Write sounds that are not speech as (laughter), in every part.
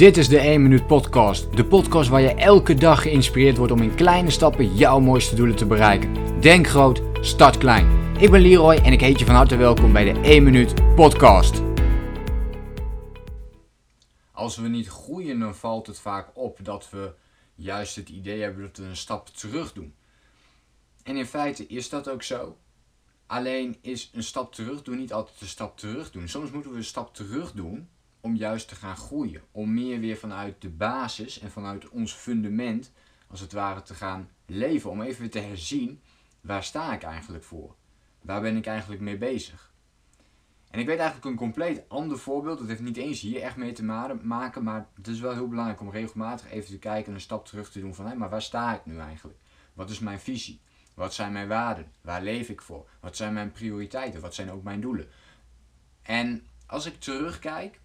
Dit is de 1 Minuut Podcast. De podcast waar je elke dag geïnspireerd wordt om in kleine stappen jouw mooiste doelen te bereiken. Denk groot, start klein. Ik ben Leroy en ik heet je van harte welkom bij de 1 Minuut Podcast. Als we niet groeien, dan valt het vaak op dat we juist het idee hebben dat we een stap terug doen. En in feite is dat ook zo. Alleen is een stap terug doen niet altijd een stap terug doen. Soms moeten we een stap terug doen om juist te gaan groeien. Om meer weer vanuit de basis en vanuit ons fundament, als het ware, te gaan leven. Om even weer te herzien, waar sta ik eigenlijk voor? Waar ben ik eigenlijk mee bezig? En ik weet eigenlijk een compleet ander voorbeeld. Dat heeft niet eens hier echt mee te maken. Maar het is wel heel belangrijk om regelmatig even te kijken en een stap terug te doen van hé, maar waar sta ik nu eigenlijk? Wat is mijn visie? Wat zijn mijn waarden? Waar leef ik voor? Wat zijn mijn prioriteiten? Wat zijn ook mijn doelen? En als ik terugkijk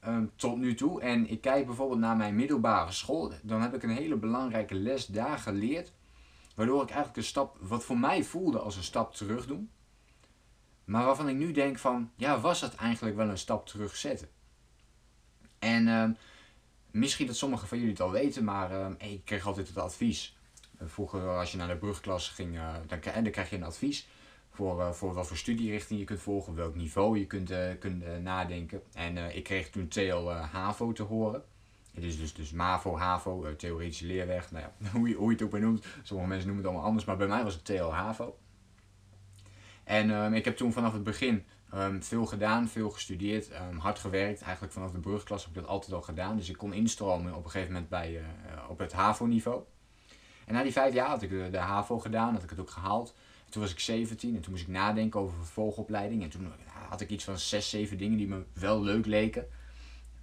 Ehm, tot nu toe. En ik kijk bijvoorbeeld naar mijn middelbare school. Dan heb ik een hele belangrijke les daar geleerd. Waardoor ik eigenlijk een stap, wat voor mij voelde als een stap terug doen. Maar waarvan ik nu denk van, ja, was dat eigenlijk wel een stap terug zetten? En uh, misschien dat sommigen van jullie het al weten, maar uh, ik kreeg altijd het advies. Vroeger als je naar de brugklas ging, uh, dan, dan krijg je een advies voor, uh, voor wat voor studierichting je kunt volgen, welk niveau je kunt, uh, kunt uh, nadenken. En ik kreeg toen TL HAVO te horen. Het is dus, dus MAVO, HAVO, theoretische leerweg, nou ja, (laughs) hoe, je, hoe je het ook benoemt. Sommige mensen noemen het allemaal anders, maar bij mij was het TL HAVO. En um, ik heb toen vanaf het begin um, veel gedaan, veel gestudeerd, um, hard gewerkt. Eigenlijk vanaf de brugklas heb ik dat altijd al gedaan. Dus ik kon instromen op een gegeven moment bij, op het HAVO-niveau. En na die vijf jaar had ik de, de HAVO gedaan, had ik het ook gehaald. Toen was ik 17 en toen moest ik nadenken over vervolgopleiding. En toen had ik iets van 6, 7 dingen die me wel leuk leken.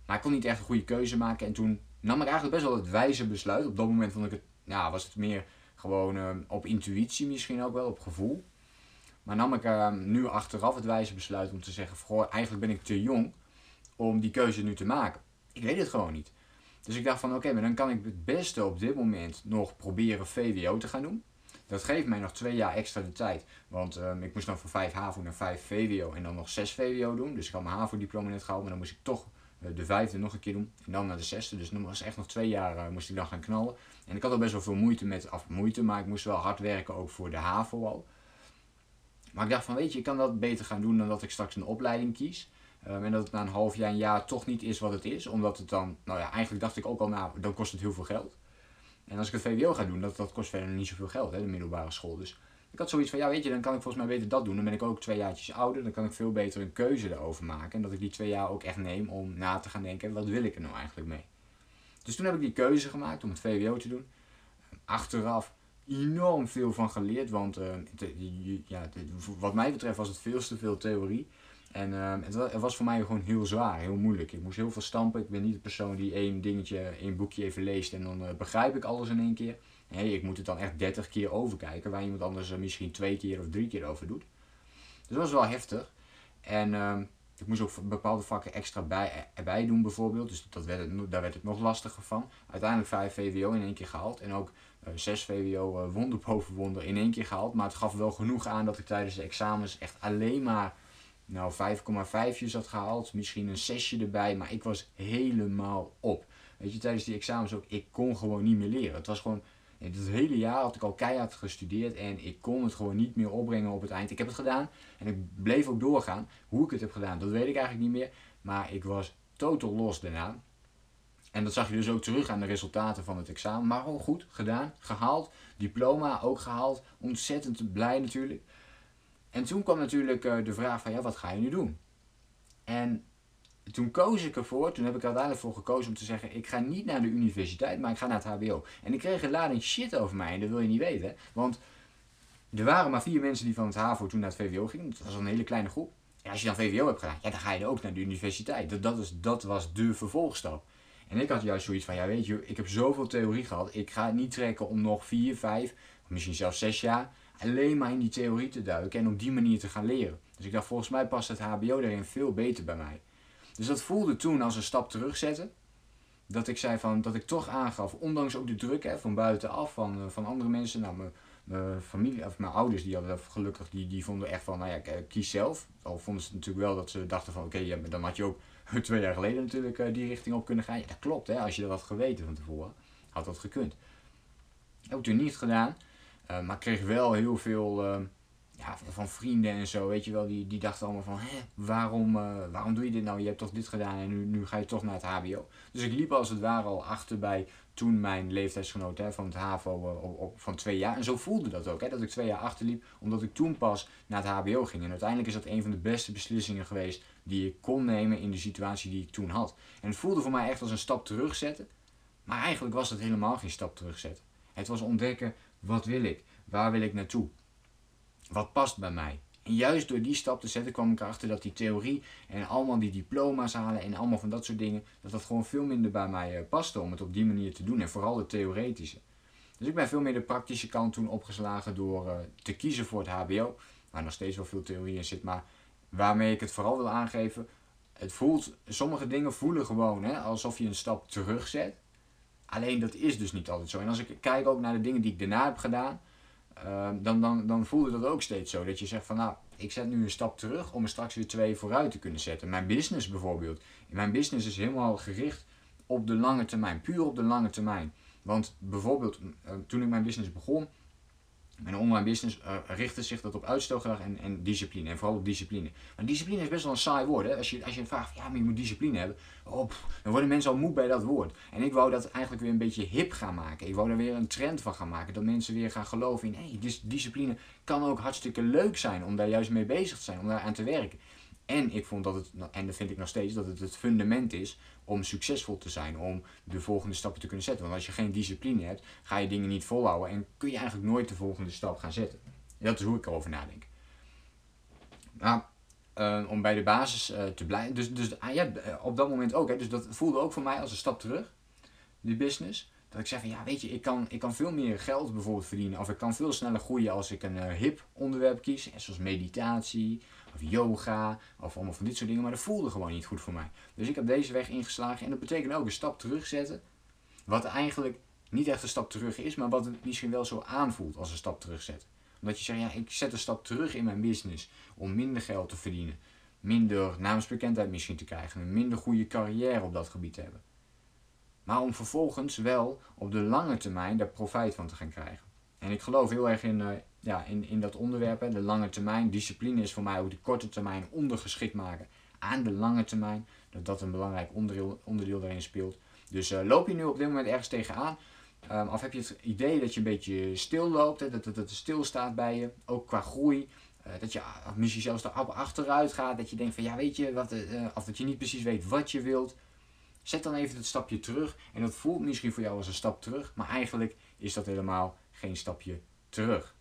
Maar ik kon niet echt een goede keuze maken. En toen nam ik eigenlijk best wel het wijze besluit. Op dat moment vond ik het, ja, was het meer gewoon uh, op intuïtie misschien ook wel, op gevoel. Maar nam ik uh, nu achteraf het wijze besluit om te zeggen: eigenlijk ben ik te jong om die keuze nu te maken. Ik weet het gewoon niet. Dus ik dacht van oké, maar dan kan ik het beste op dit moment nog proberen VWO te gaan doen. Dat geeft mij nog twee jaar extra de tijd. Want um, ik moest dan van 5 HAVO naar 5 VWO en dan nog 6 VWO doen. Dus ik had mijn HAVO-diploma net gehaald, maar dan moest ik toch uh, de vijfde nog een keer doen. En dan naar de zesde. Dus dan was echt nog twee jaar uh, moest ik dan gaan knallen. En ik had al best wel veel moeite met, af moeite, maar ik moest wel hard werken ook voor de HAVO al. Maar ik dacht van weet je, ik kan dat beter gaan doen dan dat ik straks een opleiding kies. Um, en dat het na een half jaar, een jaar toch niet is wat het is. Omdat het dan, nou ja, eigenlijk dacht ik ook al, nou, dan kost het heel veel geld. En als ik het VWO ga doen, dat, dat kost verder niet zoveel geld, hè, de middelbare school. Dus ik had zoiets van, ja weet je, dan kan ik volgens mij beter dat doen. Dan ben ik ook twee jaartjes ouder, dan kan ik veel beter een keuze erover maken. En dat ik die twee jaar ook echt neem om na te gaan denken, wat wil ik er nou eigenlijk mee? Dus toen heb ik die keuze gemaakt om het VWO te doen. Achteraf enorm veel van geleerd, want uh, ja, wat mij betreft was het veel te veel theorie. En uh, het, was voor mij gewoon heel zwaar, heel moeilijk. Ik moest heel veel stampen. Ik ben niet de persoon die één dingetje, één boekje even leest en dan uh, begrijp ik alles in één keer. Nee, ik moet het dan echt 30 keer overkijken, waar iemand anders er misschien twee keer of drie keer over doet. Dus dat was wel heftig. En uh, ik moest ook bepaalde vakken extra bij, erbij doen bijvoorbeeld. Dus dat werd daar werd het nog lastiger van. Uiteindelijk 5 VWO in één keer gehaald. En ook uh, 6 VWO wonder boven wonder in één keer gehaald. Maar het gaf wel genoeg aan dat ik tijdens de examens echt alleen maar nou 5,5 had gehaald, misschien een 6 erbij, maar ik was helemaal op. Weet je, tijdens die examens ook, ik kon gewoon niet meer leren. Het was gewoon, het hele jaar had ik al keihard gestudeerd en ik kon het gewoon niet meer opbrengen op het eind. Ik heb het gedaan en ik bleef ook doorgaan. Hoe ik het heb gedaan, dat weet ik eigenlijk niet meer, maar ik was totaal los daarna. En dat zag je dus ook terug aan de resultaten van het examen. Maar gewoon goed gedaan, gehaald, diploma ook gehaald, ontzettend blij natuurlijk. En toen kwam natuurlijk uh, de vraag van, ja, wat ga je nu doen? En toen koos ik ervoor, toen heb ik er uiteindelijk voor gekozen om te zeggen, ik ga niet naar de universiteit, maar ik ga naar het hbo. En ik kreeg een lading shit over mij en dat wil je niet weten. Want er waren maar vier mensen die van het HAVO toen naar het VWO gingen. Dat was een hele kleine groep. Ja, als je dan VWO hebt gedaan, ja, dan ga je ook naar de universiteit. Dat, dat, is, dat was de vervolgstap. En ik had juist zoiets van, ja weet je, ik heb zoveel theorie gehad. Ik ga het niet trekken om nog vier, vijf, misschien zelfs zes jaar alleen maar in die theorie te duiken en op die manier te gaan leren. Dus ik dacht, volgens mij past het HBO daarin veel beter bij mij. Dus dat voelde toen als een stap terugzetten. Dat ik zei van, dat ik toch aangaf, ondanks ook de druk hè, van buitenaf, van, eh, van andere mensen. Nou, mijn, familie, of mijn ouders, die hadden gelukkig, die, die vonden echt van, nou ja, kies zelf. Al vonden ze natuurlijk wel dat ze dachten van, oké, ja, dan had je ook (laughs) twee jaar geleden natuurlijk uh, die richting op kunnen gaan. Ja, dat klopt, hè. Als je dat had geweten van tevoren, had dat gekund. Heb ik toen niet gedaan. Uh, maar kreeg wel heel veel uh, ja, van vrienden en zo, weet je wel, die, die dachten allemaal van, waarom, uh, waarom doe je dit nou? Je hebt toch dit gedaan en nu, nu ga je toch naar het HBO. Dus ik liep als het ware al achter bij toen mijn leeftijdsgenoot hè, van het HAVO op, op, van twee jaar. En zo voelde dat ook, hè, dat ik twee jaar achterliep, omdat ik toen pas naar het HBO ging. En uiteindelijk is dat een van de beste beslissingen geweest die ik kon nemen in de situatie die ik toen had. En het voelde voor mij echt als een stap terugzetten. Maar eigenlijk was het helemaal geen stap terugzetten. Het was ontdekken, wat wil ik? Waar wil ik naartoe? Wat past bij mij? En juist door die stap te zetten kwam ik erachter dat die theorie en allemaal die diploma's halen en allemaal van dat soort dingen, dat dat gewoon veel minder bij mij uh, paste om het op die manier te doen. En vooral de theoretische. Dus ik ben veel meer de praktische kant toen opgeslagen door uh, te kiezen voor het HBO. Waar nog steeds wel veel theorie in zit, maar waarmee ik het vooral wil aangeven. Het voelt, sommige dingen voelen gewoon hè, alsof je een stap terugzet. Alleen dat is dus niet altijd zo. En als ik kijk ook naar de dingen die ik daarna heb gedaan, uh, dan, dan, dan voelde dat ook steeds zo. Dat je zegt van nou, ik zet nu een stap terug om er straks weer twee vooruit te kunnen zetten. Mijn business bijvoorbeeld. Mijn business is helemaal gericht op de lange termijn. Puur op de lange termijn. Want bijvoorbeeld uh, toen ik mijn business begon, mijn online business uh, richtte zich dat op uitstelgedrag en, en discipline. En vooral op discipline. Maar discipline is best wel een saai woord. Hè? Als, je, als je vraagt, ja, maar je moet discipline hebben. Oh, dan worden mensen al moe bij dat woord. En ik wou dat eigenlijk weer een beetje hip gaan maken. Ik wou er weer een trend van gaan maken. Dat mensen weer gaan geloven in, hé, hey, discipline kan ook hartstikke leuk zijn om daar juist mee bezig te zijn. Om daar aan te werken. En ik vond dat het, en dat vind ik nog steeds, dat het het fundament is om succesvol te zijn, om de volgende stappen te kunnen zetten. Want als je geen discipline hebt, ga je dingen niet volhouden en kun je eigenlijk nooit de volgende stap gaan zetten. Dat is hoe ik erover nadenk. Nou, uh, om bij de basis uh, te blijven. Dus, dus ah, ja, op dat moment ook. Hè, dus dat voelde ook voor mij als een stap terug, die business. Dat ik zeg van ja, weet je, ik kan, ik kan veel meer geld bijvoorbeeld verdienen. Of ik kan veel sneller groeien als ik een uh, hip onderwerp kies. Zoals meditatie, of yoga, of allemaal van dit soort dingen. Maar dat voelde gewoon niet goed voor mij. Dus ik heb deze weg ingeslagen. En dat betekent ook een stap terugzetten. Wat eigenlijk niet echt een stap terug is, maar wat het misschien wel zo aanvoelt als een stap terugzetten. Omdat je zegt, ja, ik zet een stap terug in mijn business om minder geld te verdienen. Minder naamsbekendheid misschien te krijgen. Een minder goede carrière op dat gebied te hebben. Maar om vervolgens wel op de lange termijn daar profijt van te gaan krijgen. En ik geloof heel erg in, uh, ja, in, in dat onderwerp. De lange termijn. Discipline is voor mij ook de korte termijn ondergeschikt maken aan de lange termijn. Dat dat een belangrijk onderdeel, onderdeel daarin speelt. Dus uh, loop je nu op dit moment ergens tegenaan? Um, of heb je het idee dat je een beetje stil loopt, hè, dat, dat het stil staat bij je, ook qua groei. Uh, dat je misschien zelfs er achteruit gaat, dat je denkt van ja weet je, wat, of dat je niet precies weet wat je wilt. Zet dan even het stapje terug. En dat voelt misschien voor jou als een stap terug, maar eigenlijk is dat helemaal geen stapje terug.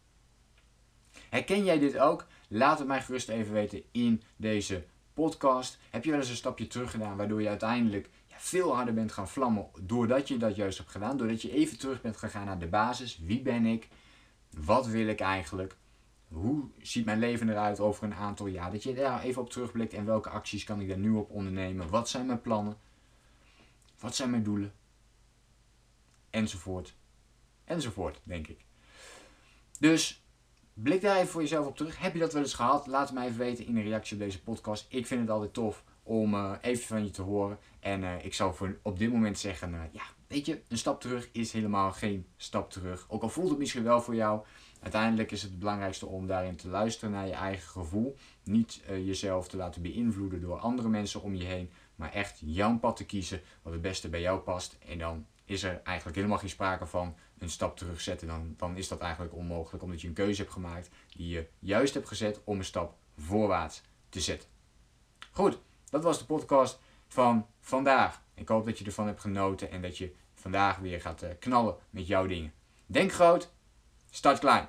Herken jij dit ook? Laat het mij gerust even weten in deze podcast. Heb je wel eens een stapje terug gedaan waardoor je uiteindelijk veel harder bent gaan vlammen doordat je dat juist hebt gedaan? Doordat je even terug bent gegaan naar de basis. Wie ben ik? Wat wil ik eigenlijk? Hoe ziet mijn leven eruit over een aantal jaar? Dat je daar even op terugblikt en welke acties kan ik daar nu op ondernemen? Wat zijn mijn plannen? Wat zijn mijn doelen? Enzovoort. Enzovoort, denk ik. Dus blik daar even voor jezelf op terug. Heb je dat wel eens gehad? Laat het mij even weten in een reactie op deze podcast. Ik vind het altijd tof om uh, even van je te horen. En uh, ik zou voor op dit moment zeggen, uh, ja, weet je, een stap terug is helemaal geen stap terug. Ook al voelt het misschien wel voor jou. Uiteindelijk is het het belangrijkste om daarin te luisteren naar je eigen gevoel. Niet jezelf te laten beïnvloeden door andere mensen om je heen. Maar echt jouw pad te kiezen wat het beste bij jou past. En dan is er eigenlijk helemaal geen sprake van een stap terugzetten. Dan, dan is dat eigenlijk onmogelijk omdat je een keuze hebt gemaakt die je juist hebt gezet om een stap voorwaarts te zetten. Goed, dat was de podcast van vandaag. Ik hoop dat je ervan hebt genoten en dat je vandaag weer gaat eh, knallen met jouw dingen. Denk groot, start klein.